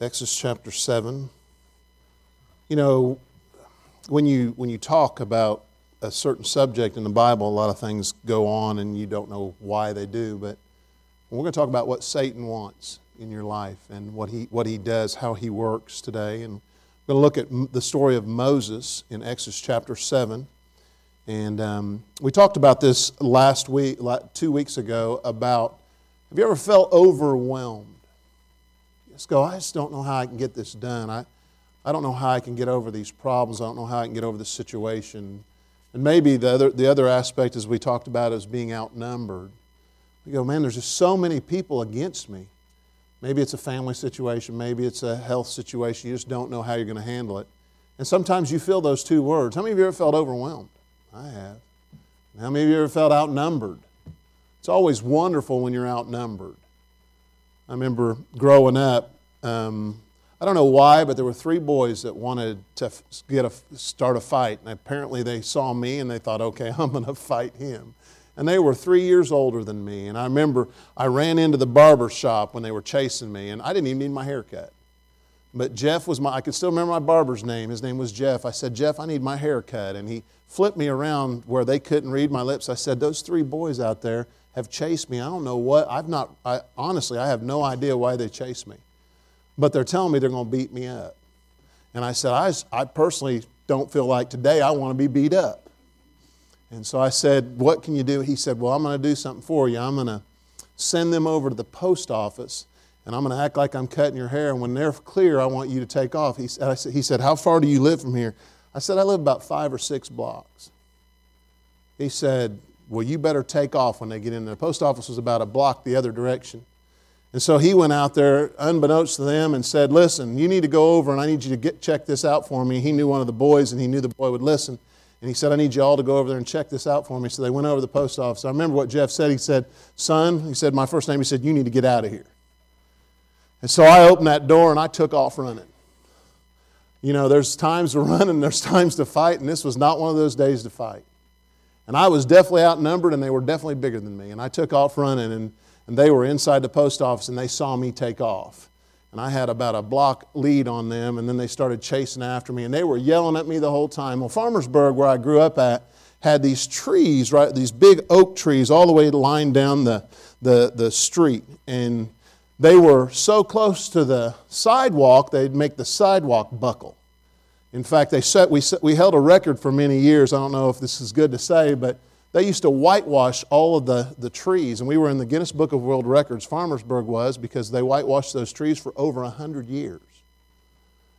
Exodus chapter 7. You know, when you, when you talk about a certain subject in the Bible, a lot of things go on and you don't know why they do. But we're going to talk about what Satan wants in your life and what he, what he does, how he works today. And we're going to look at the story of Moses in Exodus chapter 7. And um, we talked about this last week, two weeks ago, about have you ever felt overwhelmed? Just go, I just don't know how I can get this done. I, I don't know how I can get over these problems. I don't know how I can get over this situation. And maybe the other, the other aspect, as we talked about, is being outnumbered. We go, man, there's just so many people against me. Maybe it's a family situation, maybe it's a health situation. You just don't know how you're going to handle it. And sometimes you feel those two words. How many of you ever felt overwhelmed? I have. How many of you ever felt outnumbered? It's always wonderful when you're outnumbered. I remember growing up, um, I don't know why, but there were three boys that wanted to get a, start a fight. And apparently they saw me and they thought, okay, I'm going to fight him. And they were three years older than me. And I remember I ran into the barber shop when they were chasing me, and I didn't even need my haircut. But Jeff was my, I can still remember my barber's name. His name was Jeff. I said, Jeff, I need my haircut. And he flipped me around where they couldn't read my lips. I said, Those three boys out there, have chased me. I don't know what, I've not, I, honestly, I have no idea why they chased me. But they're telling me they're going to beat me up. And I said, I, I personally don't feel like today I want to be beat up. And so I said, What can you do? He said, Well, I'm going to do something for you. I'm going to send them over to the post office and I'm going to act like I'm cutting your hair. And when they're clear, I want you to take off. He said, said, he said, How far do you live from here? I said, I live about five or six blocks. He said, well, you better take off when they get in there. The post office was about a block the other direction. And so he went out there, unbeknownst to them, and said, Listen, you need to go over and I need you to get, check this out for me. He knew one of the boys and he knew the boy would listen. And he said, I need you all to go over there and check this out for me. So they went over to the post office. I remember what Jeff said. He said, Son, he said, my first name, he said, You need to get out of here. And so I opened that door and I took off running. You know, there's times to run and there's times to fight, and this was not one of those days to fight. And I was definitely outnumbered, and they were definitely bigger than me. And I took off running, and, and they were inside the post office, and they saw me take off. And I had about a block lead on them, and then they started chasing after me, and they were yelling at me the whole time. Well, Farmersburg, where I grew up at, had these trees, right, these big oak trees all the way lined down the, the, the street. And they were so close to the sidewalk, they'd make the sidewalk buckle. In fact, they set, we, set, we held a record for many years. I don't know if this is good to say, but they used to whitewash all of the, the trees. And we were in the Guinness Book of World Records, Farmersburg was, because they whitewashed those trees for over 100 years.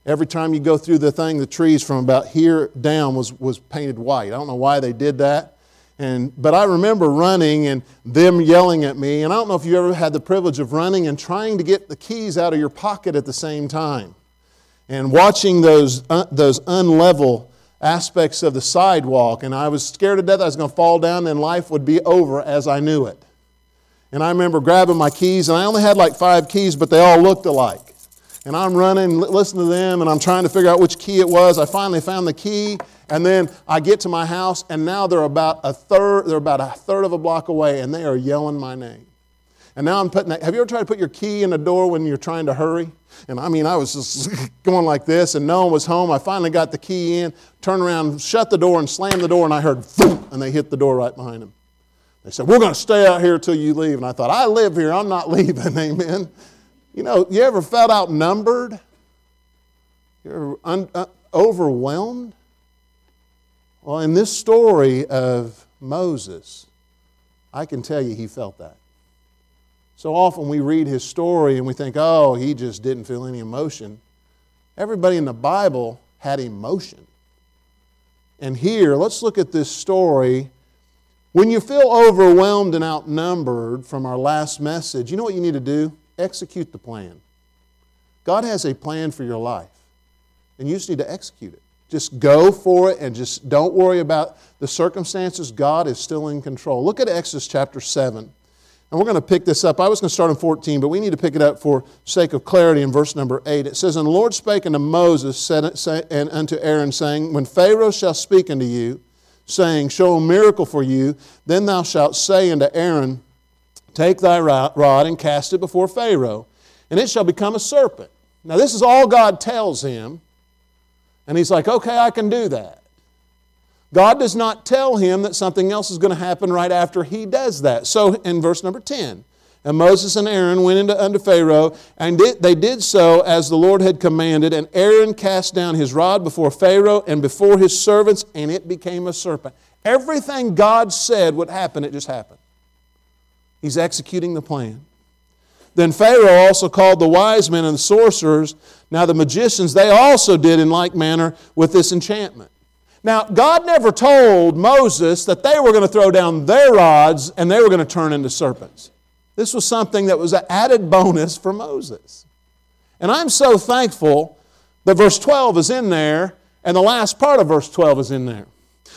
Every time you go through the thing, the trees from about here down was, was painted white. I don't know why they did that. And, but I remember running and them yelling at me. And I don't know if you ever had the privilege of running and trying to get the keys out of your pocket at the same time and watching those, uh, those unlevel aspects of the sidewalk. And I was scared to death I was going to fall down and life would be over as I knew it. And I remember grabbing my keys, and I only had like five keys, but they all looked alike. And I'm running, listening to them, and I'm trying to figure out which key it was. I finally found the key, and then I get to my house, and now they're about a third, they're about a third of a block away, and they are yelling my name. And now I'm putting that. Have you ever tried to put your key in the door when you're trying to hurry? And I mean, I was just going like this, and no one was home. I finally got the key in, turned around, shut the door, and slammed the door, and I heard and they hit the door right behind them. They said, We're going to stay out here till you leave. And I thought, I live here, I'm not leaving, amen. You know, you ever felt outnumbered? You ever un- uh, overwhelmed? Well, in this story of Moses, I can tell you he felt that. So often we read his story and we think, oh, he just didn't feel any emotion. Everybody in the Bible had emotion. And here, let's look at this story. When you feel overwhelmed and outnumbered from our last message, you know what you need to do? Execute the plan. God has a plan for your life, and you just need to execute it. Just go for it and just don't worry about the circumstances. God is still in control. Look at Exodus chapter 7. And we're going to pick this up. I was going to start in 14, but we need to pick it up for sake of clarity in verse number 8. It says, And the Lord spake unto Moses and unto Aaron, saying, When Pharaoh shall speak unto you, saying, Show a miracle for you, then thou shalt say unto Aaron, Take thy rod and cast it before Pharaoh, and it shall become a serpent. Now, this is all God tells him, and he's like, okay, I can do that. God does not tell him that something else is going to happen right after he does that. So, in verse number 10, and Moses and Aaron went into, unto Pharaoh, and did, they did so as the Lord had commanded. And Aaron cast down his rod before Pharaoh and before his servants, and it became a serpent. Everything God said would happen, it just happened. He's executing the plan. Then Pharaoh also called the wise men and the sorcerers. Now, the magicians, they also did in like manner with this enchantment. Now, God never told Moses that they were going to throw down their rods and they were going to turn into serpents. This was something that was an added bonus for Moses. And I'm so thankful that verse 12 is in there and the last part of verse 12 is in there.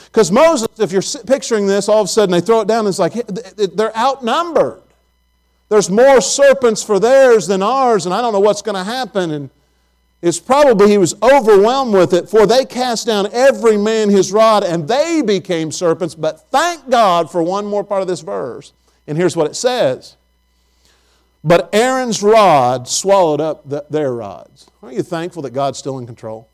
Because Moses, if you're picturing this, all of a sudden they throw it down, and it's like they're outnumbered. There's more serpents for theirs than ours, and I don't know what's going to happen. And it's probably he was overwhelmed with it, for they cast down every man his rod, and they became serpents. But thank God for one more part of this verse. And here's what it says but Aaron's rod swallowed up the, their rods. Aren't you thankful that God's still in control?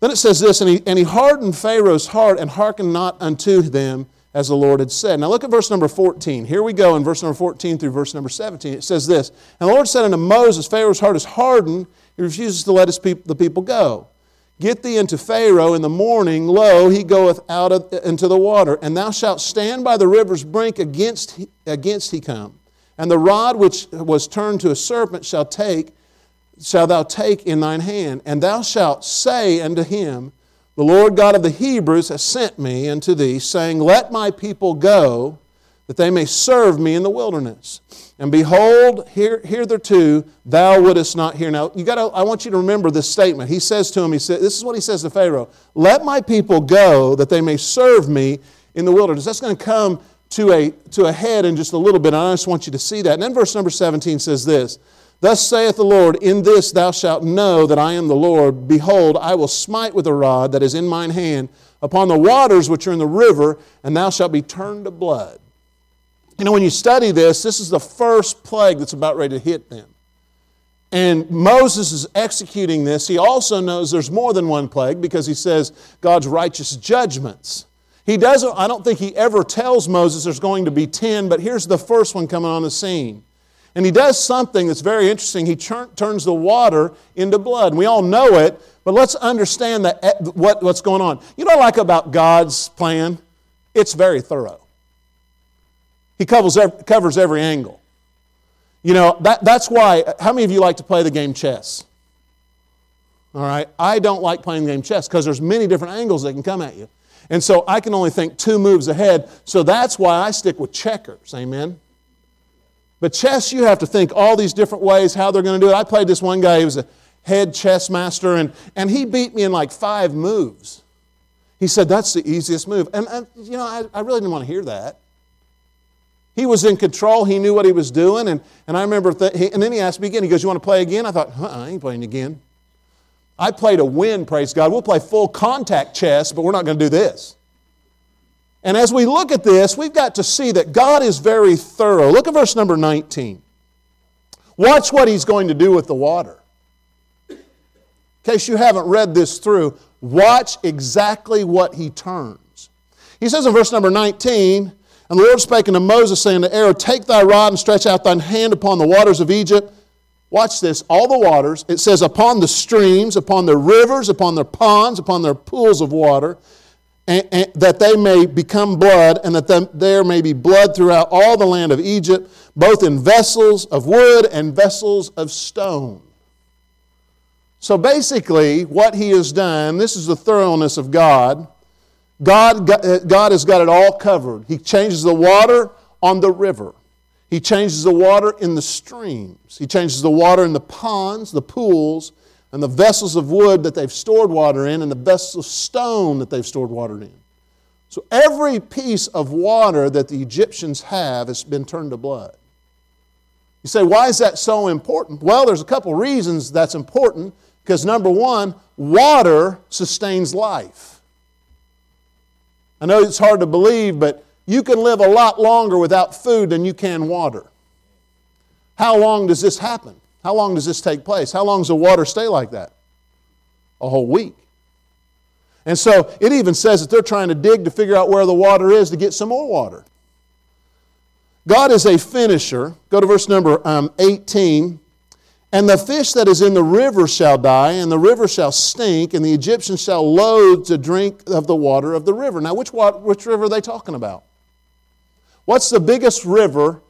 Then it says this, and he, and he hardened Pharaoh's heart and hearkened not unto them as the Lord had said. Now look at verse number 14. Here we go in verse number 14 through verse number 17. It says this And the Lord said unto Moses, Pharaoh's heart is hardened, he refuses to let his people, the people go. Get thee into Pharaoh in the morning, lo, he goeth out of, into the water, and thou shalt stand by the river's brink against, against he come. And the rod which was turned to a serpent shall take, shall thou take in thine hand, and thou shalt say unto him, The Lord God of the Hebrews has sent me unto thee, saying, Let my people go, that they may serve me in the wilderness. And behold, here, hitherto thou wouldest not hear. Now, you gotta, I want you to remember this statement. He says to him, he said, This is what he says to Pharaoh Let my people go, that they may serve me in the wilderness. That's going to come to a, to a head in just a little bit. And I just want you to see that. And then verse number 17 says this Thus saith the Lord, In this thou shalt know that I am the Lord. Behold, I will smite with a rod that is in mine hand upon the waters which are in the river, and thou shalt be turned to blood. You know, when you study this, this is the first plague that's about ready to hit them. And Moses is executing this. He also knows there's more than one plague because he says God's righteous judgments. He doesn't, I don't think he ever tells Moses there's going to be 10, but here's the first one coming on the scene. And he does something that's very interesting. He turns the water into blood. And we all know it, but let's understand eh, what, what's going on. You know what I like about God's plan? It's very thorough. He covers every, covers every angle. You know, that, that's why, how many of you like to play the game chess? All right, I don't like playing the game chess because there's many different angles that can come at you. And so I can only think two moves ahead. So that's why I stick with checkers. Amen. But chess, you have to think all these different ways how they're going to do it. I played this one guy, he was a head chess master, and, and he beat me in like five moves. He said, That's the easiest move. And, and you know, I, I really didn't want to hear that. He was in control. He knew what he was doing. And, and I remember, th- he, and then he asked me again. He goes, You want to play again? I thought, uh I ain't playing again. I played a win, praise God. We'll play full contact chess, but we're not going to do this. And as we look at this, we've got to see that God is very thorough. Look at verse number 19. Watch what he's going to do with the water. In case you haven't read this through, watch exactly what he turns. He says in verse number 19, And the Lord spake unto Moses, saying to Aaron, Take thy rod and stretch out thine hand upon the waters of Egypt Watch this, all the waters. It says, upon the streams, upon the rivers, upon their ponds, upon their pools of water, and, and, that they may become blood, and that there may be blood throughout all the land of Egypt, both in vessels of wood and vessels of stone. So basically, what he has done, this is the thoroughness of God. God, uh, God has got it all covered. He changes the water on the river. He changes the water in the streams. He changes the water in the ponds, the pools, and the vessels of wood that they've stored water in, and the vessels of stone that they've stored water in. So every piece of water that the Egyptians have has been turned to blood. You say, why is that so important? Well, there's a couple reasons that's important. Because number one, water sustains life. I know it's hard to believe, but you can live a lot longer without food than you can water. How long does this happen? How long does this take place? How long does the water stay like that? A whole week. And so it even says that they're trying to dig to figure out where the water is to get some more water. God is a finisher. Go to verse number um, 18. And the fish that is in the river shall die, and the river shall stink, and the Egyptians shall loathe to drink of the water of the river. Now, which, water, which river are they talking about? What's the biggest river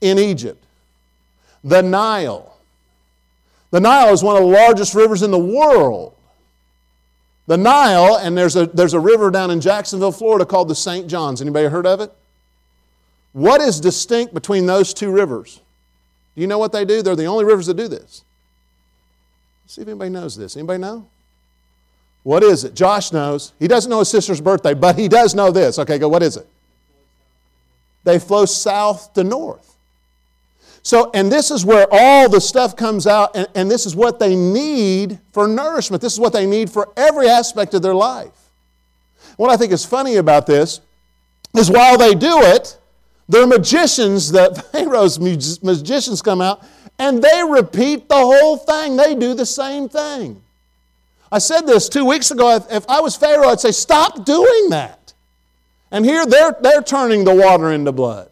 in Egypt? The Nile. The Nile is one of the largest rivers in the world. The Nile, and there's a, there's a river down in Jacksonville, Florida called the St. Johns. Anybody heard of it? What is distinct between those two rivers? Do you know what they do? They're the only rivers that do this. Let's see if anybody knows this. Anybody know? What is it? Josh knows. He doesn't know his sister's birthday, but he does know this. Okay, go, what is it? They flow south to north. So, and this is where all the stuff comes out, and, and this is what they need for nourishment. This is what they need for every aspect of their life. What I think is funny about this is while they do it, they're magicians that Pharaoh's magicians come out and they repeat the whole thing. They do the same thing. I said this two weeks ago. If, if I was Pharaoh, I'd say, stop doing that. And here they're, they're turning the water into blood.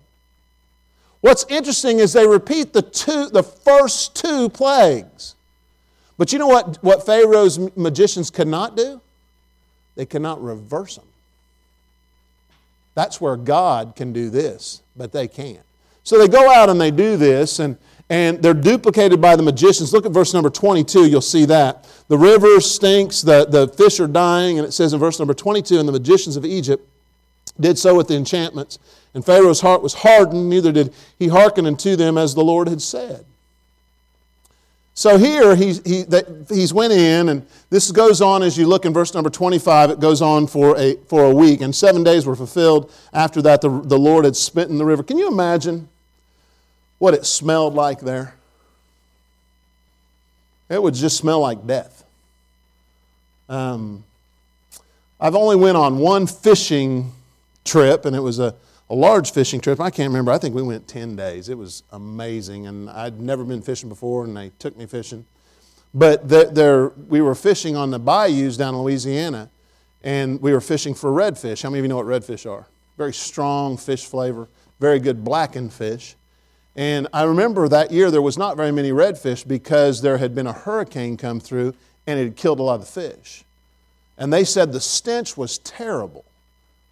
What's interesting is they repeat the, two, the first two plagues. But you know what, what Pharaoh's magicians cannot do? They cannot reverse them. That's where God can do this, but they can't. So they go out and they do this, and, and they're duplicated by the magicians. Look at verse number 22, you'll see that. The river stinks, the, the fish are dying, and it says in verse number 22, and the magicians of Egypt did so with the enchantments. And Pharaoh's heart was hardened, neither did he hearken unto them as the Lord had said. So here he's, he, he's went in, and this goes on as you look in verse number 25. It goes on for a, for a week, and seven days were fulfilled. After that, the, the Lord had spit in the river. Can you imagine what it smelled like there? It would just smell like death. Um, I've only went on one fishing trip, and it was a a large fishing trip. I can't remember. I think we went 10 days. It was amazing. And I'd never been fishing before, and they took me fishing. But there, we were fishing on the bayous down in Louisiana, and we were fishing for redfish. How many of you know what redfish are? Very strong fish flavor, very good blackened fish. And I remember that year there was not very many redfish because there had been a hurricane come through and it had killed a lot of fish. And they said the stench was terrible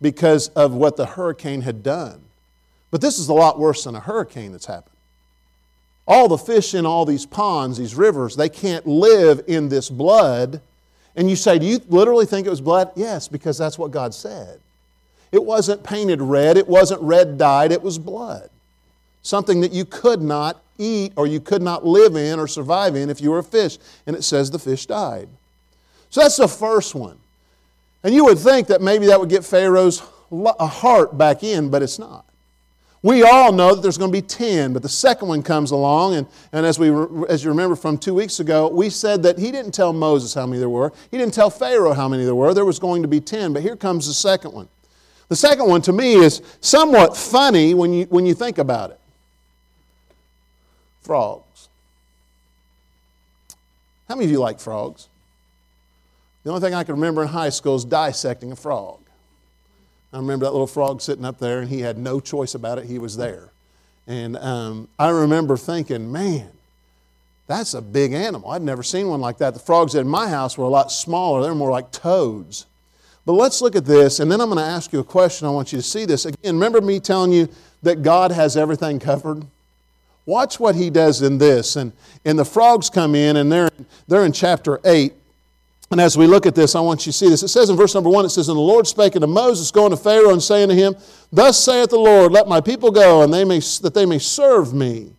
because of what the hurricane had done. But this is a lot worse than a hurricane that's happened. All the fish in all these ponds, these rivers, they can't live in this blood. And you say, Do you literally think it was blood? Yes, because that's what God said. It wasn't painted red, it wasn't red dyed, it was blood. Something that you could not eat or you could not live in or survive in if you were a fish. And it says the fish died. So that's the first one. And you would think that maybe that would get Pharaoh's uh, heart back in, but it's not. We all know that there's going to be 10, but the second one comes along, and, and as, we, as you remember from two weeks ago, we said that he didn't tell Moses how many there were. He didn't tell Pharaoh how many there were. There was going to be 10, but here comes the second one. The second one to me is somewhat funny when you, when you think about it frogs. How many of you like frogs? The only thing I can remember in high school is dissecting a frog. I remember that little frog sitting up there, and he had no choice about it. He was there. And um, I remember thinking, man, that's a big animal. I'd never seen one like that. The frogs in my house were a lot smaller, they're more like toads. But let's look at this, and then I'm going to ask you a question. I want you to see this. Again, remember me telling you that God has everything covered? Watch what he does in this. And, and the frogs come in, and they're, they're in chapter 8. And as we look at this, I want you to see this. It says in verse number one, it says, And the Lord spake unto Moses, going to Pharaoh and saying to him, Thus saith the Lord, Let my people go, and they may, that they may serve me.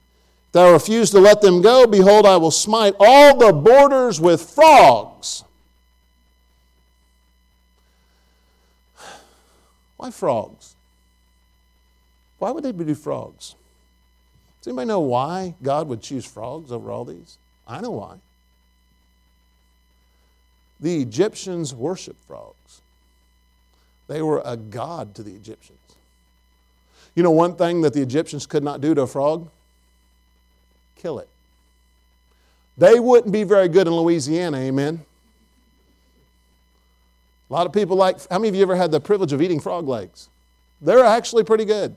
If thou refuse to let them go, behold, I will smite all the borders with frogs. Why frogs? Why would they do frogs? Does anybody know why God would choose frogs over all these? I know why. The Egyptians worshiped frogs. They were a god to the Egyptians. You know one thing that the Egyptians could not do to a frog? Kill it. They wouldn't be very good in Louisiana, amen? A lot of people like, how many of you ever had the privilege of eating frog legs? They're actually pretty good.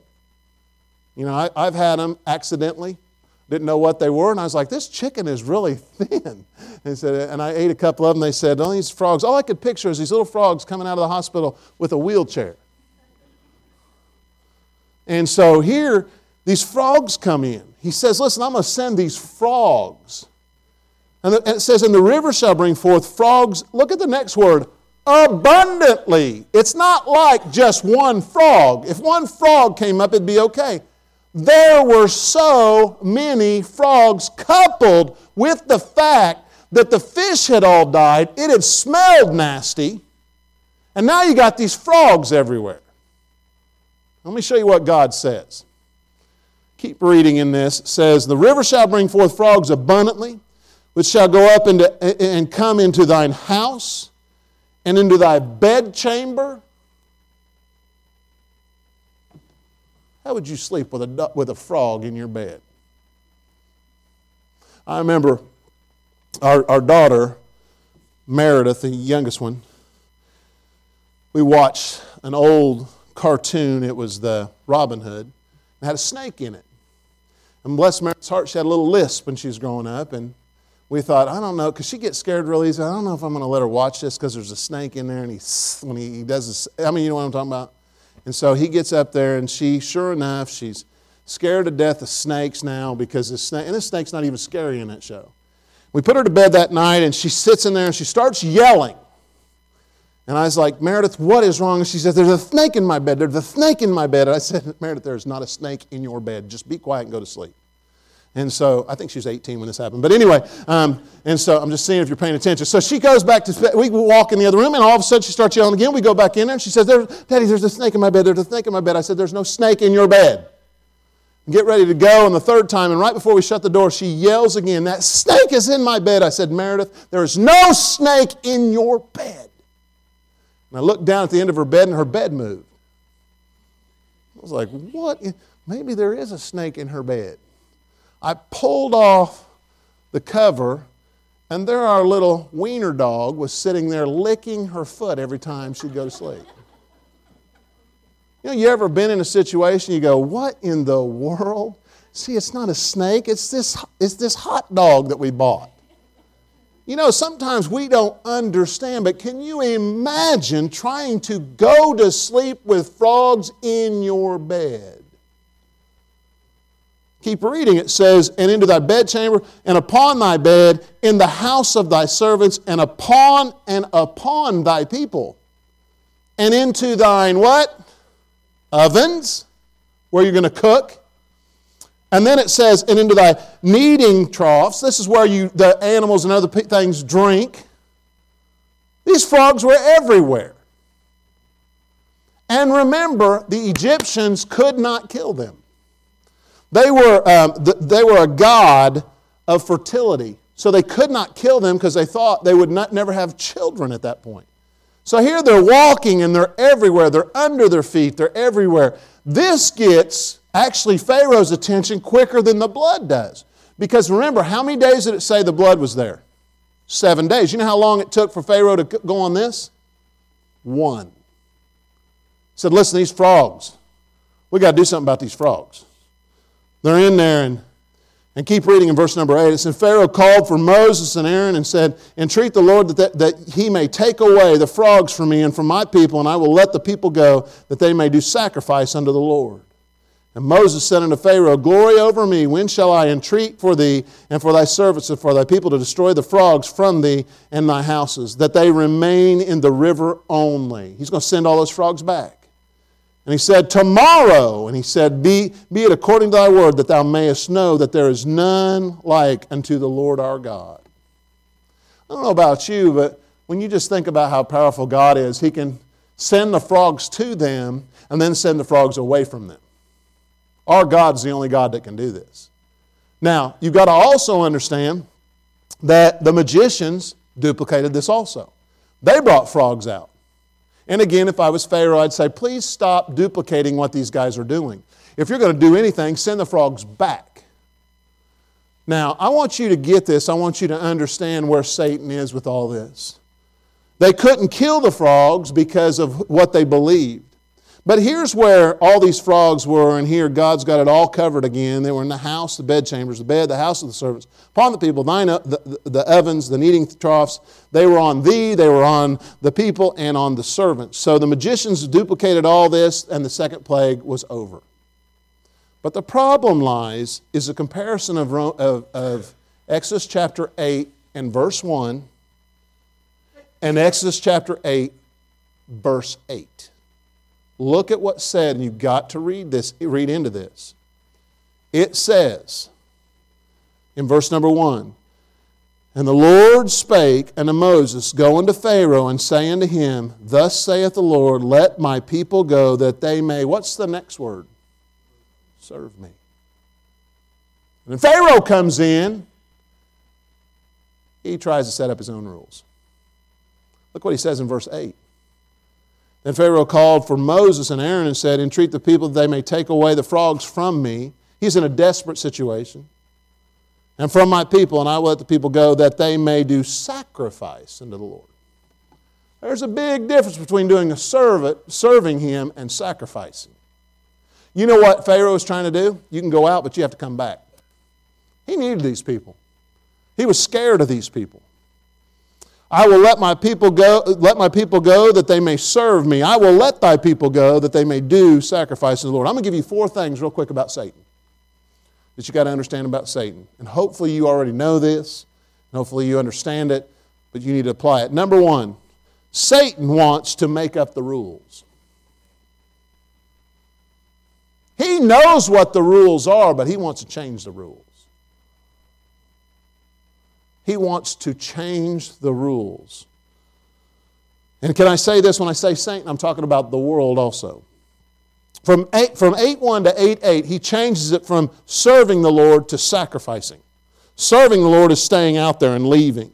You know, I, have had them accidentally, didn't know what they were, and I was like, this chicken is really thin. And, said, and I ate a couple of them. They said, all these frogs, all I could picture is these little frogs coming out of the hospital with a wheelchair. And so here, these frogs come in. He says, listen, I'm going to send these frogs. And it says, and the river shall bring forth frogs. Look at the next word abundantly. It's not like just one frog. If one frog came up, it'd be okay. There were so many frogs coupled with the fact that the fish had all died, it had smelled nasty, and now you got these frogs everywhere. Let me show you what God says. Keep reading in this. It says, The river shall bring forth frogs abundantly, which shall go up into, and come into thine house and into thy bedchamber. How would you sleep with a, with a frog in your bed? I remember our, our daughter, Meredith, the youngest one, we watched an old cartoon. It was the Robin Hood. It had a snake in it. And bless Meredith's heart, she had a little lisp when she was growing up. And we thought, I don't know, because she gets scared real easy. I don't know if I'm going to let her watch this because there's a snake in there and he, when he, he does this, I mean, you know what I'm talking about? And so he gets up there and she, sure enough, she's scared to death of snakes now because the snake, and this snake's not even scary in that show. We put her to bed that night and she sits in there and she starts yelling. And I was like, Meredith, what is wrong? And she said, There's a snake in my bed. There's a snake in my bed. And I said, Meredith, there's not a snake in your bed. Just be quiet and go to sleep. And so I think she was 18 when this happened. But anyway, um, and so I'm just seeing if you're paying attention. So she goes back to, we walk in the other room, and all of a sudden she starts yelling again. We go back in there, and she says, there, Daddy, there's a snake in my bed. There's a snake in my bed. I said, There's no snake in your bed. Get ready to go. And the third time, and right before we shut the door, she yells again, That snake is in my bed. I said, Meredith, there is no snake in your bed. And I looked down at the end of her bed, and her bed moved. I was like, What? Maybe there is a snake in her bed. I pulled off the cover, and there our little wiener dog was sitting there licking her foot every time she'd go to sleep. You know, you ever been in a situation you go, What in the world? See, it's not a snake, it's this, it's this hot dog that we bought. You know, sometimes we don't understand, but can you imagine trying to go to sleep with frogs in your bed? Keep reading. It says, And into thy bedchamber, and upon thy bed, in the house of thy servants, and upon and upon thy people. And into thine what? Ovens, where you're going to cook. And then it says, and into thy kneading troughs. This is where you the animals and other things drink. These frogs were everywhere. And remember, the Egyptians could not kill them. They were, um, they were a god of fertility. So they could not kill them because they thought they would not, never have children at that point. So here they're walking and they're everywhere. They're under their feet, they're everywhere. This gets actually Pharaoh's attention quicker than the blood does. Because remember, how many days did it say the blood was there? Seven days. You know how long it took for Pharaoh to go on this? One. He said, Listen, these frogs, we got to do something about these frogs. They're in there and, and keep reading in verse number 8. It says, Pharaoh called for Moses and Aaron and said, Entreat the Lord that, that, that he may take away the frogs from me and from my people, and I will let the people go, that they may do sacrifice unto the Lord. And Moses said unto Pharaoh, Glory over me, when shall I entreat for thee and for thy servants and for thy people to destroy the frogs from thee and thy houses, that they remain in the river only? He's going to send all those frogs back. And he said, Tomorrow, and he said, be, be it according to thy word, that thou mayest know that there is none like unto the Lord our God. I don't know about you, but when you just think about how powerful God is, he can send the frogs to them and then send the frogs away from them. Our God's the only God that can do this. Now, you've got to also understand that the magicians duplicated this also. They brought frogs out. And again, if I was Pharaoh, I'd say, please stop duplicating what these guys are doing. If you're going to do anything, send the frogs back. Now, I want you to get this. I want you to understand where Satan is with all this. They couldn't kill the frogs because of what they believed. But here's where all these frogs were, and here God's got it all covered again. They were in the house, the bedchambers, the bed, the house of the servants. Upon the people, thine, uh, the, the, the ovens, the kneading troughs, they were on thee, they were on the people, and on the servants. So the magicians duplicated all this, and the second plague was over. But the problem lies is a comparison of, of, of Exodus chapter 8 and verse 1 and Exodus chapter 8, verse 8. Look at what's said, and you've got to read this, read into this. It says in verse number 1 And the Lord spake unto Moses, Go unto Pharaoh, and say unto him, Thus saith the Lord, Let my people go, that they may, what's the next word? Serve me. And Pharaoh comes in, he tries to set up his own rules. Look what he says in verse 8. Then Pharaoh called for Moses and Aaron and said, Entreat the people that they may take away the frogs from me. He's in a desperate situation. And from my people, and I will let the people go that they may do sacrifice unto the Lord. There's a big difference between doing a servant, serving him, and sacrificing. You know what Pharaoh is trying to do? You can go out, but you have to come back. He needed these people. He was scared of these people. I will let my people go, let my people go that they may serve me. I will let thy people go that they may do sacrifice to the Lord. I'm going to give you four things real quick about Satan that you got to understand about Satan. And hopefully you already know this, and hopefully you understand it, but you need to apply it. Number one, Satan wants to make up the rules. He knows what the rules are, but he wants to change the rules. He wants to change the rules. And can I say this when I say Satan? I'm talking about the world also. From 8, from 8 1 to 8 8, he changes it from serving the Lord to sacrificing. Serving the Lord is staying out there and leaving.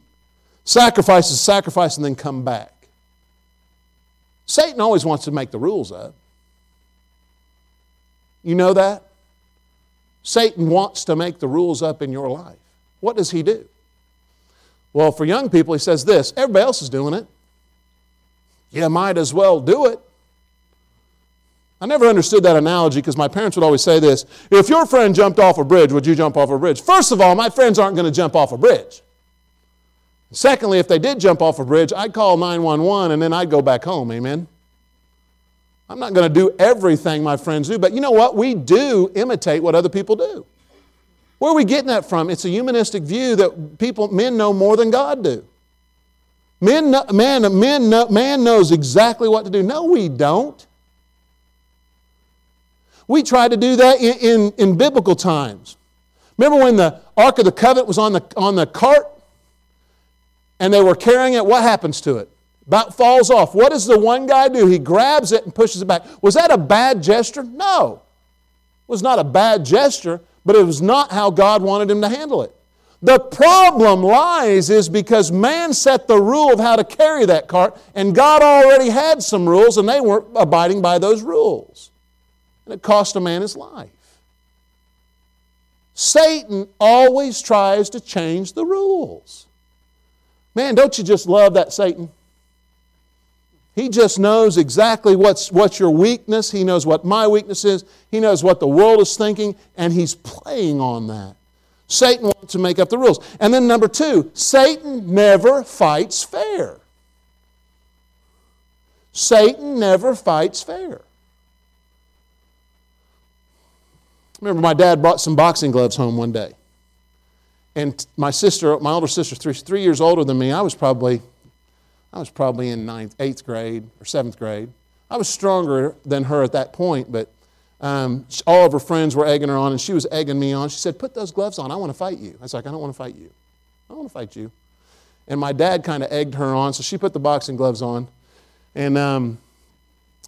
Sacrifice is sacrifice and then come back. Satan always wants to make the rules up. You know that? Satan wants to make the rules up in your life. What does he do? Well, for young people, he says this everybody else is doing it. You might as well do it. I never understood that analogy because my parents would always say this if your friend jumped off a bridge, would you jump off a bridge? First of all, my friends aren't going to jump off a bridge. Secondly, if they did jump off a bridge, I'd call 911 and then I'd go back home. Amen. I'm not going to do everything my friends do, but you know what? We do imitate what other people do. Where are we getting that from? It's a humanistic view that people, men know more than God do. Men, man, men, man knows exactly what to do. No, we don't. We try to do that in, in, in, biblical times. Remember when the Ark of the Covenant was on the, on the cart and they were carrying it? What happens to it? About falls off. What does the one guy do? He grabs it and pushes it back. Was that a bad gesture? No. It was not a bad gesture, but it was not how God wanted him to handle it. The problem lies is because man set the rule of how to carry that cart, and God already had some rules, and they weren't abiding by those rules. And it cost a man his life. Satan always tries to change the rules. Man, don't you just love that Satan? He just knows exactly what's, what's your weakness. He knows what my weakness is. He knows what the world is thinking, and he's playing on that. Satan wants to make up the rules. And then, number two, Satan never fights fair. Satan never fights fair. remember my dad brought some boxing gloves home one day. And my sister, my older sister, three, three years older than me, I was probably I was probably in ninth, eighth grade or seventh grade. I was stronger than her at that point, but um, all of her friends were egging her on, and she was egging me on. She said, Put those gloves on. I want to fight you. I was like, I don't want to fight you. I don't want to fight you. And my dad kind of egged her on, so she put the boxing gloves on. And, um,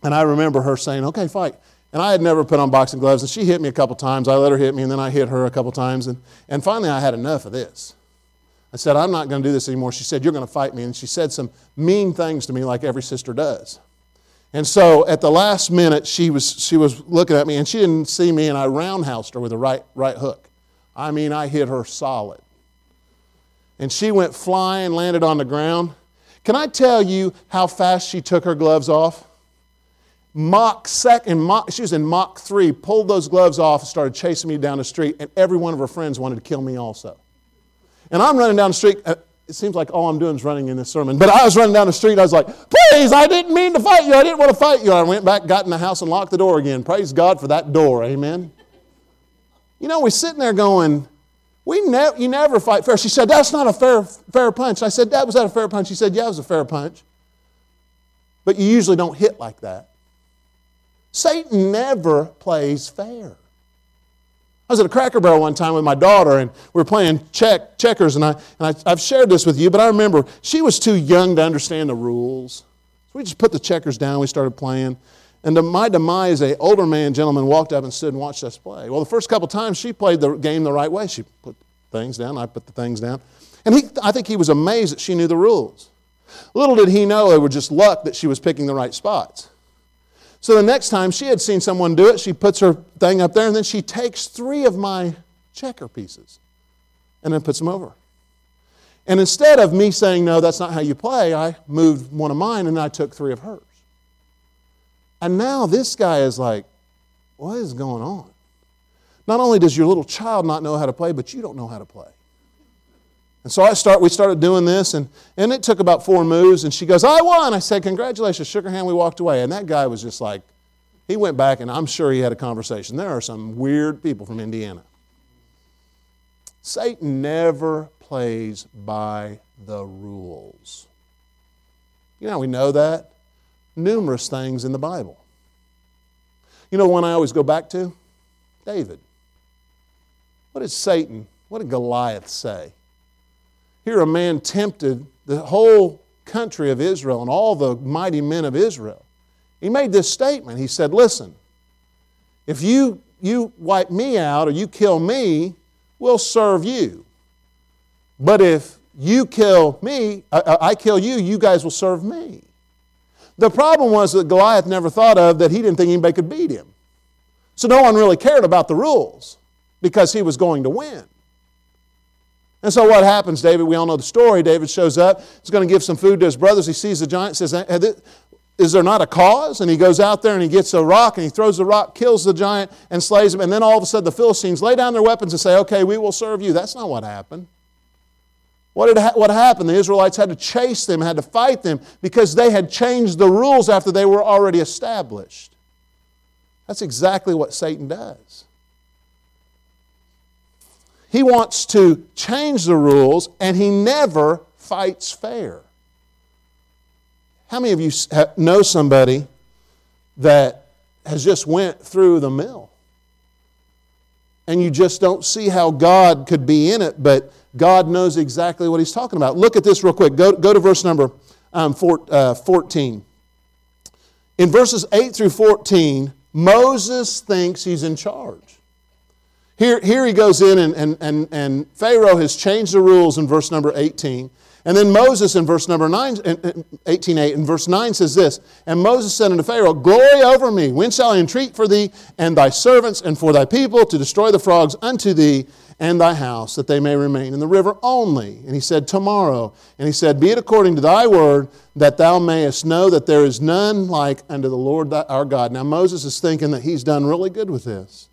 and I remember her saying, Okay, fight. And I had never put on boxing gloves, and she hit me a couple times. I let her hit me, and then I hit her a couple times. And, and finally, I had enough of this. I said, I'm not going to do this anymore. She said, You're going to fight me. And she said some mean things to me, like every sister does. And so at the last minute, she was, she was looking at me, and she didn't see me, and I roundhoused her with a right, right hook. I mean, I hit her solid. And she went flying, landed on the ground. Can I tell you how fast she took her gloves off? Mach second, Mach, she was in Mach 3, pulled those gloves off and started chasing me down the street, and every one of her friends wanted to kill me also. And I'm running down the street. Uh, it seems like all I'm doing is running in this sermon. But I was running down the street. I was like, please, I didn't mean to fight you. I didn't want to fight you. I went back, got in the house, and locked the door again. Praise God for that door. Amen. You know, we're sitting there going, we ne- you never fight fair. She said, that's not a fair, fair punch. I said, that was that a fair punch? She said, yeah, it was a fair punch. But you usually don't hit like that. Satan never plays fair. I was at a Cracker Barrel one time with my daughter, and we were playing check, checkers, and, I, and I, have shared this with you, but I remember she was too young to understand the rules. So we just put the checkers down, we started playing. And to my demise, a older man gentleman walked up and stood and watched us play. Well, the first couple times she played the game the right way. She put things down, I put the things down. And he, I think he was amazed that she knew the rules. Little did he know it was just luck that she was picking the right spots. So the next time she had seen someone do it, she puts her thing up there and then she takes three of my checker pieces and then puts them over. And instead of me saying, no, that's not how you play, I moved one of mine and I took three of hers. And now this guy is like, what is going on? Not only does your little child not know how to play, but you don't know how to play. And so I start, we started doing this, and, and it took about four moves, and she goes, I won. I said, Congratulations. Shook her hand, we walked away. And that guy was just like, he went back, and I'm sure he had a conversation. There are some weird people from Indiana. Satan never plays by the rules. You know, we know that. Numerous things in the Bible. You know one I always go back to? David. What did Satan, what did Goliath say? Here, a man tempted the whole country of Israel and all the mighty men of Israel. He made this statement. He said, Listen, if you, you wipe me out or you kill me, we'll serve you. But if you kill me, I, I kill you, you guys will serve me. The problem was that Goliath never thought of that he didn't think anybody could beat him. So no one really cared about the rules because he was going to win. And so what happens, David? We all know the story. David shows up. He's going to give some food to his brothers. He sees the giant, says, Is there not a cause? And he goes out there and he gets a rock and he throws the rock, kills the giant, and slays him. And then all of a sudden the Philistines lay down their weapons and say, Okay, we will serve you. That's not what happened. What, did, what happened? The Israelites had to chase them, had to fight them because they had changed the rules after they were already established. That's exactly what Satan does. He wants to change the rules, and he never fights fair. How many of you know somebody that has just went through the mill? And you just don't see how God could be in it, but God knows exactly what he's talking about. Look at this real quick. Go, go to verse number um, four, uh, 14. In verses 8 through 14, Moses thinks he's in charge. Here, here he goes in, and, and, and, and Pharaoh has changed the rules in verse number 18. And then Moses in verse number 9, 18, 8, and verse 9 says this And Moses said unto Pharaoh, Glory over me, when shall I entreat for thee and thy servants and for thy people to destroy the frogs unto thee and thy house, that they may remain in the river only? And he said, Tomorrow. And he said, Be it according to thy word, that thou mayest know that there is none like unto the Lord our God. Now Moses is thinking that he's done really good with this.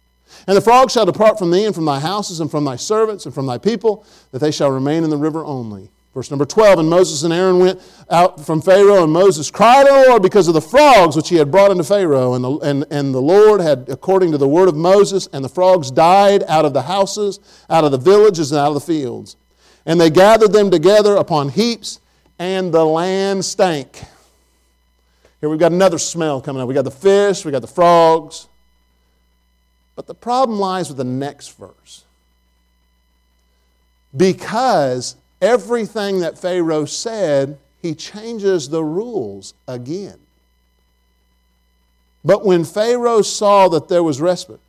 And the frogs shall depart from thee and from thy houses and from thy servants and from thy people, that they shall remain in the river only. Verse number 12 And Moses and Aaron went out from Pharaoh, and Moses cried unto the Lord because of the frogs which he had brought into Pharaoh. And the, and, and the Lord had, according to the word of Moses, and the frogs died out of the houses, out of the villages, and out of the fields. And they gathered them together upon heaps, and the land stank. Here we've got another smell coming up. We've got the fish, we've got the frogs. But the problem lies with the next verse. Because everything that Pharaoh said, he changes the rules again. But when Pharaoh saw that there was respite,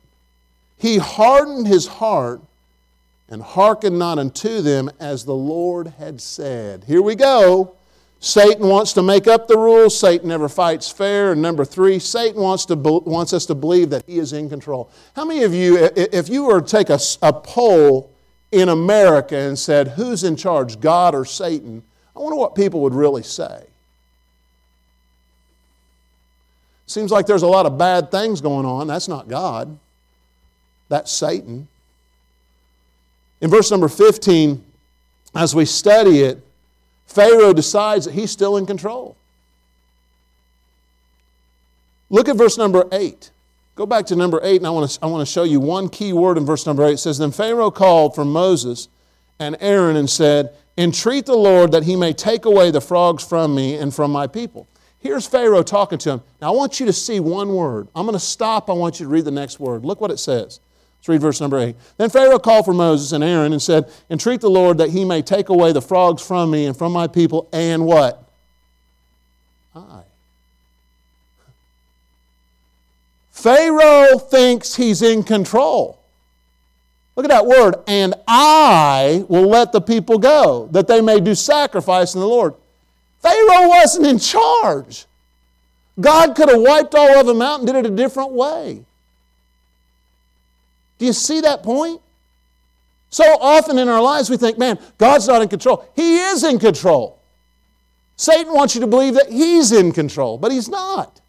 he hardened his heart and hearkened not unto them as the Lord had said. Here we go. Satan wants to make up the rules. Satan never fights fair. And number three, Satan wants, to, wants us to believe that he is in control. How many of you, if you were to take a, a poll in America and said, who's in charge, God or Satan, I wonder what people would really say. Seems like there's a lot of bad things going on. That's not God, that's Satan. In verse number 15, as we study it, Pharaoh decides that he's still in control. Look at verse number 8. Go back to number 8, and I want to, I want to show you one key word in verse number 8. It says, Then Pharaoh called for Moses and Aaron and said, Entreat the Lord that he may take away the frogs from me and from my people. Here's Pharaoh talking to him. Now, I want you to see one word. I'm going to stop. I want you to read the next word. Look what it says. Let's read verse number 8. Then Pharaoh called for Moses and Aaron and said, Entreat the Lord that he may take away the frogs from me and from my people, and what? I. Pharaoh thinks he's in control. Look at that word, and I will let the people go, that they may do sacrifice in the Lord. Pharaoh wasn't in charge. God could have wiped all of them out and did it a different way. Do you see that point? So often in our lives we think, man, God's not in control. He is in control. Satan wants you to believe that he's in control, but he's not.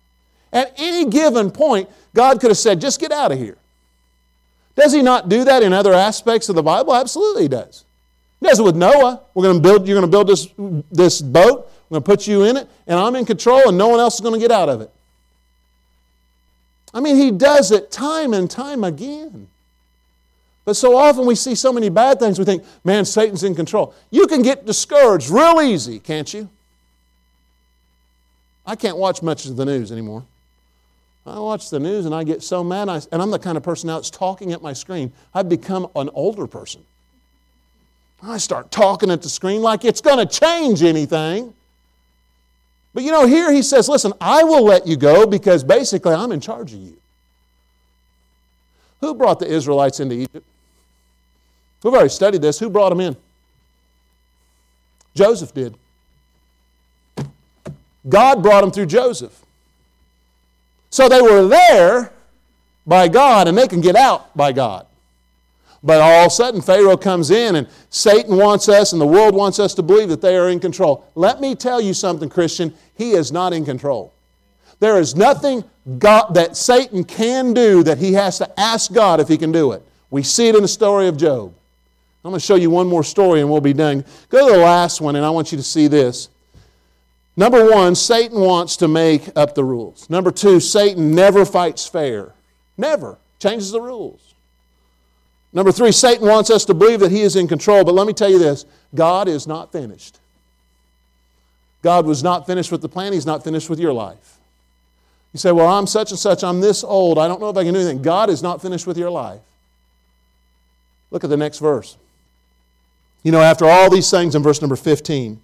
At any given point, God could have said, just get out of here. Does he not do that in other aspects of the Bible? Absolutely he does. He does it with Noah. We're going to build, you're going to build this, this boat. I'm going to put you in it, and I'm in control, and no one else is going to get out of it. I mean, he does it time and time again. But so often we see so many bad things, we think, man, Satan's in control. You can get discouraged real easy, can't you? I can't watch much of the news anymore. I watch the news and I get so mad, and I'm the kind of person now that's talking at my screen. I've become an older person. I start talking at the screen like it's going to change anything. But you know, here he says, listen, I will let you go because basically I'm in charge of you. Who brought the Israelites into Egypt? We've already studied this. Who brought them in? Joseph did. God brought them through Joseph. So they were there by God and they can get out by God. But all of a sudden, Pharaoh comes in, and Satan wants us, and the world wants us to believe that they are in control. Let me tell you something, Christian. He is not in control. There is nothing God, that Satan can do that he has to ask God if he can do it. We see it in the story of Job. I'm going to show you one more story and we'll be done. Go to the last one, and I want you to see this. Number one, Satan wants to make up the rules. Number two, Satan never fights fair. Never. Changes the rules. Number three, Satan wants us to believe that he is in control, but let me tell you this God is not finished. God was not finished with the plan, he's not finished with your life. You say, Well, I'm such and such, I'm this old, I don't know if I can do anything. God is not finished with your life. Look at the next verse. You know, after all these things in verse number 15,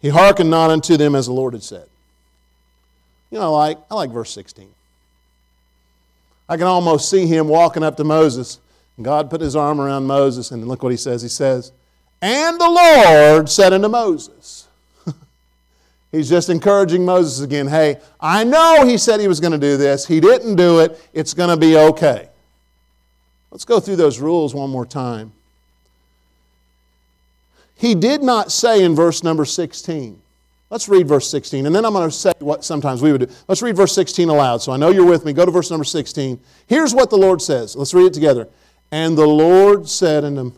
he hearkened not unto them as the Lord had said. You know, I like, I like verse 16. I can almost see him walking up to Moses God put his arm around Moses, and look what he says. He says, And the Lord said unto Moses, He's just encouraging Moses again. Hey, I know he said he was going to do this. He didn't do it. It's going to be okay. Let's go through those rules one more time. He did not say in verse number 16. Let's read verse 16, and then I'm going to say what sometimes we would do. Let's read verse 16 aloud. So I know you're with me. Go to verse number 16. Here's what the Lord says. Let's read it together. And the Lord said unto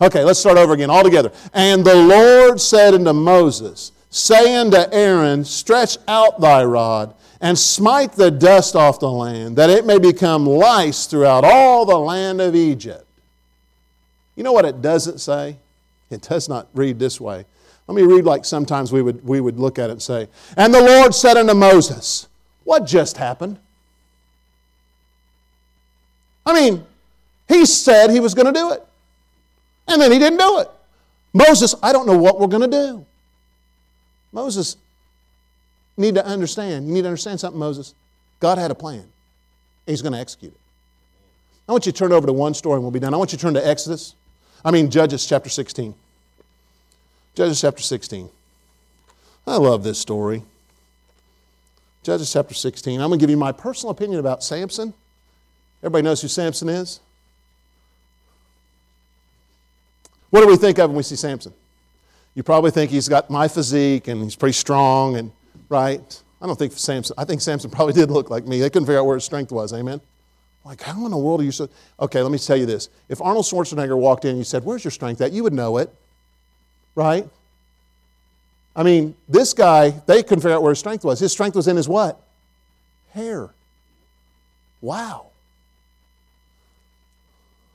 Okay, let's start over again all together. And the Lord said unto Moses, saying to Aaron, Stretch out thy rod, and smite the dust off the land, that it may become lice throughout all the land of Egypt. You know what it doesn't say? It does not read this way. Let me read like sometimes we would, we would look at it and say, And the Lord said unto Moses, What just happened? I mean, he said he was going to do it. And then he didn't do it. Moses, I don't know what we're going to do. Moses, need to understand. You need to understand something, Moses. God had a plan. He's going to execute it. I want you to turn over to one story and we'll be done. I want you to turn to Exodus. I mean, Judges chapter 16. Judges chapter 16. I love this story. Judges chapter 16. I'm going to give you my personal opinion about Samson. Everybody knows who Samson is? What do we think of when we see Samson? You probably think he's got my physique and he's pretty strong and right. I don't think Samson. I think Samson probably did look like me. They couldn't figure out where his strength was. Amen. Like, how in the world are you so? Okay, let me tell you this. If Arnold Schwarzenegger walked in and you said, "Where's your strength at?" You would know it, right? I mean, this guy, they couldn't figure out where his strength was. His strength was in his what? Hair. Wow.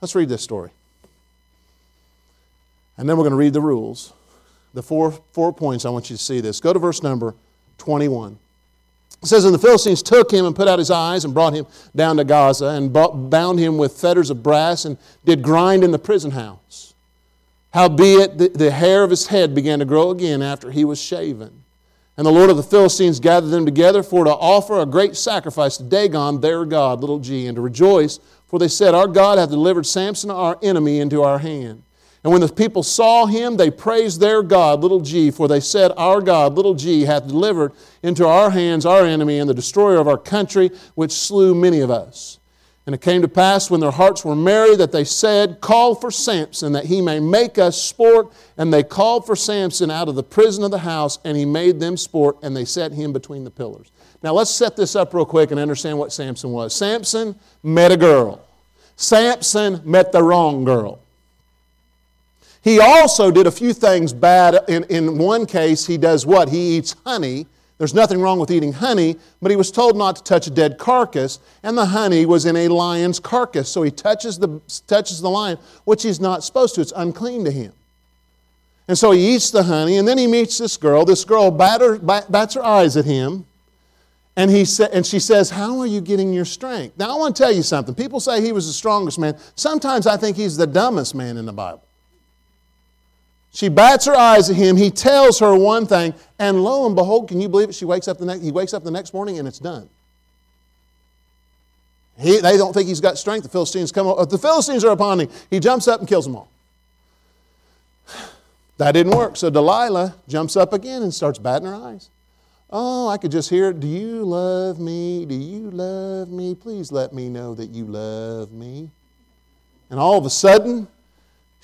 Let's read this story. And then we're going to read the rules. The four, four points I want you to see this. Go to verse number 21. It says, And the Philistines took him and put out his eyes and brought him down to Gaza and bound him with fetters of brass and did grind in the prison house. Howbeit, the, the hair of his head began to grow again after he was shaven. And the Lord of the Philistines gathered them together for to offer a great sacrifice to Dagon, their God, little g, and to rejoice, for they said, Our God hath delivered Samson, our enemy, into our hand. And when the people saw him, they praised their God, little g, for they said, Our God, little g, hath delivered into our hands our enemy and the destroyer of our country, which slew many of us. And it came to pass when their hearts were merry that they said, Call for Samson, that he may make us sport. And they called for Samson out of the prison of the house, and he made them sport, and they set him between the pillars. Now let's set this up real quick and understand what Samson was. Samson met a girl. Samson met the wrong girl. He also did a few things bad. In, in one case, he does what? He eats honey. There's nothing wrong with eating honey, but he was told not to touch a dead carcass, and the honey was in a lion's carcass. So he touches the, touches the lion, which he's not supposed to. It's unclean to him. And so he eats the honey, and then he meets this girl. This girl batter, bats her eyes at him, and, he sa- and she says, How are you getting your strength? Now, I want to tell you something. People say he was the strongest man. Sometimes I think he's the dumbest man in the Bible. She bats her eyes at him. He tells her one thing, and lo and behold, can you believe it? She wakes up the next, he wakes up the next morning and it's done. He, they don't think he's got strength. The Philistines come. If the Philistines are upon him, he jumps up and kills them all. That didn't work. So Delilah jumps up again and starts batting her eyes. Oh, I could just hear. Do you love me? Do you love me? Please let me know that you love me. And all of a sudden,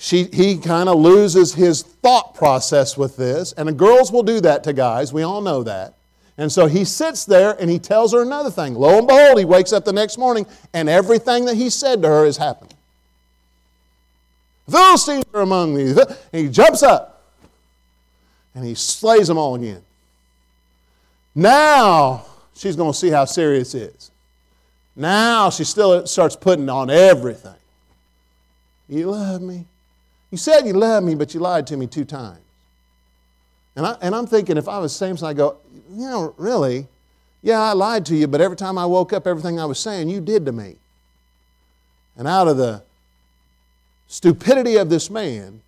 she, he kind of loses his thought process with this. And the girls will do that to guys. We all know that. And so he sits there and he tells her another thing. Lo and behold, he wakes up the next morning and everything that he said to her is happening. Philistines are among these. And he jumps up and he slays them all again. Now she's going to see how serious it is. Now she still starts putting on everything. You love me. You said you loved me, but you lied to me two times. And, I, and I'm thinking, if I was Samson, I go, you know, really? Yeah, I lied to you, but every time I woke up, everything I was saying, you did to me. And out of the stupidity of this man,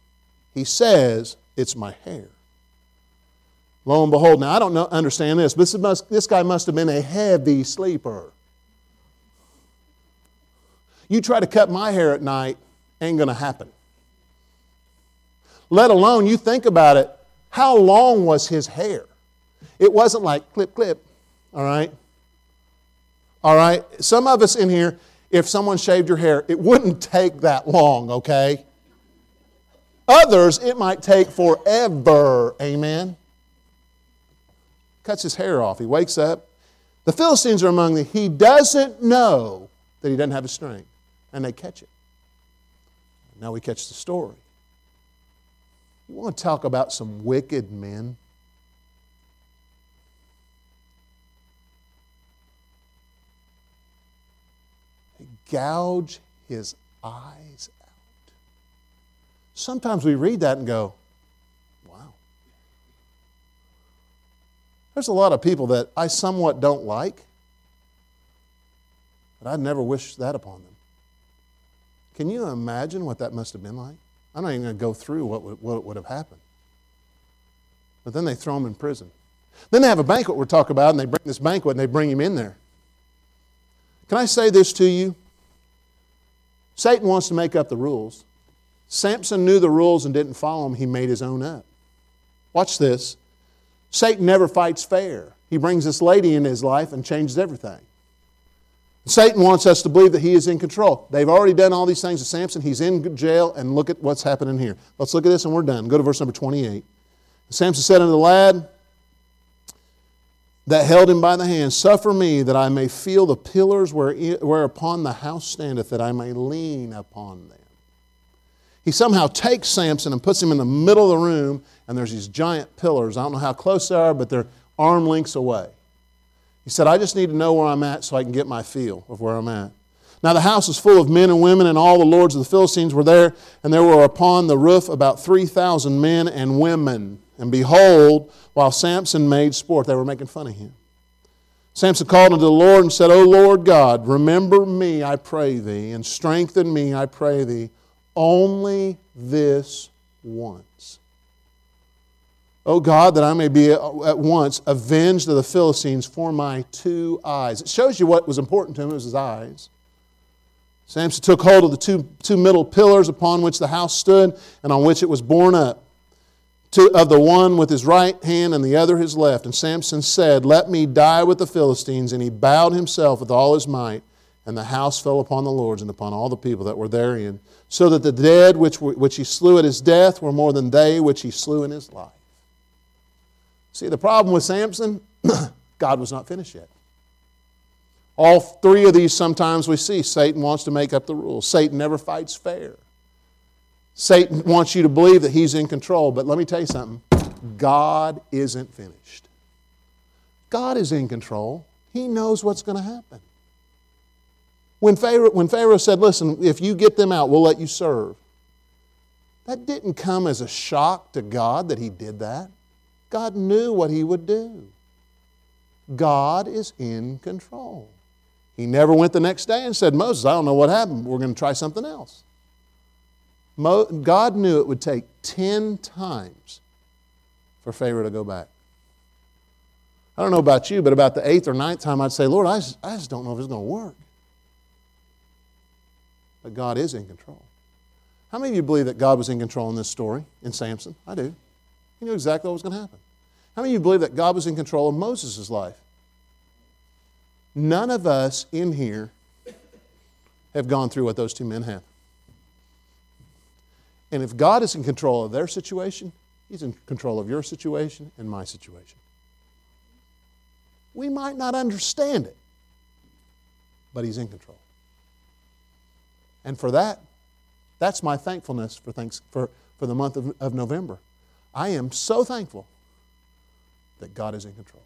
he says, It's my hair. Lo and behold, now I don't know, understand this, but this, must, this guy must have been a heavy sleeper. You try to cut my hair at night, ain't going to happen let alone you think about it, how long was his hair? It wasn't like clip, clip, all right? All right? Some of us in here, if someone shaved your hair, it wouldn't take that long, okay? Others, it might take forever, amen? Cuts his hair off. He wakes up. The Philistines are among them. He doesn't know that he doesn't have a strength, and they catch it. Now we catch the story. You want to talk about some wicked men? They gouge his eyes out. Sometimes we read that and go, wow. There's a lot of people that I somewhat don't like, but I'd never wish that upon them. Can you imagine what that must have been like? I'm not even going to go through what would, what would have happened. But then they throw him in prison. Then they have a banquet we're talking about, and they bring this banquet and they bring him in there. Can I say this to you? Satan wants to make up the rules. Samson knew the rules and didn't follow them, he made his own up. Watch this. Satan never fights fair. He brings this lady into his life and changes everything. Satan wants us to believe that he is in control. They've already done all these things to Samson. He's in jail, and look at what's happening here. Let's look at this and we're done. Go to verse number 28. Samson said unto the lad that held him by the hand, Suffer me that I may feel the pillars whereupon the house standeth, that I may lean upon them. He somehow takes Samson and puts him in the middle of the room, and there's these giant pillars. I don't know how close they are, but they're arm lengths away. He said, I just need to know where I'm at so I can get my feel of where I'm at. Now the house was full of men and women, and all the lords of the Philistines were there, and there were upon the roof about 3,000 men and women. And behold, while Samson made sport, they were making fun of him. Samson called unto the Lord and said, O Lord God, remember me, I pray thee, and strengthen me, I pray thee, only this once. O God, that I may be at once avenged of the Philistines for my two eyes. It shows you what was important to him, it was his eyes. Samson took hold of the two, two middle pillars upon which the house stood and on which it was borne up, to, of the one with his right hand and the other his left. And Samson said, Let me die with the Philistines. And he bowed himself with all his might, and the house fell upon the lords and upon all the people that were therein, so that the dead which, which he slew at his death were more than they which he slew in his life. See, the problem with Samson, God was not finished yet. All three of these sometimes we see Satan wants to make up the rules. Satan never fights fair. Satan wants you to believe that he's in control, but let me tell you something God isn't finished. God is in control, He knows what's going to happen. When Pharaoh, when Pharaoh said, Listen, if you get them out, we'll let you serve, that didn't come as a shock to God that He did that. God knew what he would do. God is in control. He never went the next day and said, Moses, I don't know what happened. We're going to try something else. Mo- God knew it would take 10 times for Pharaoh to go back. I don't know about you, but about the eighth or ninth time, I'd say, Lord, I just, I just don't know if it's going to work. But God is in control. How many of you believe that God was in control in this story, in Samson? I do. He knew exactly what was going to happen. How many of you believe that God was in control of Moses' life? None of us in here have gone through what those two men have. And if God is in control of their situation, He's in control of your situation and my situation. We might not understand it, but He's in control. And for that, that's my thankfulness for, thanks, for, for the month of, of November. I am so thankful that God is in control.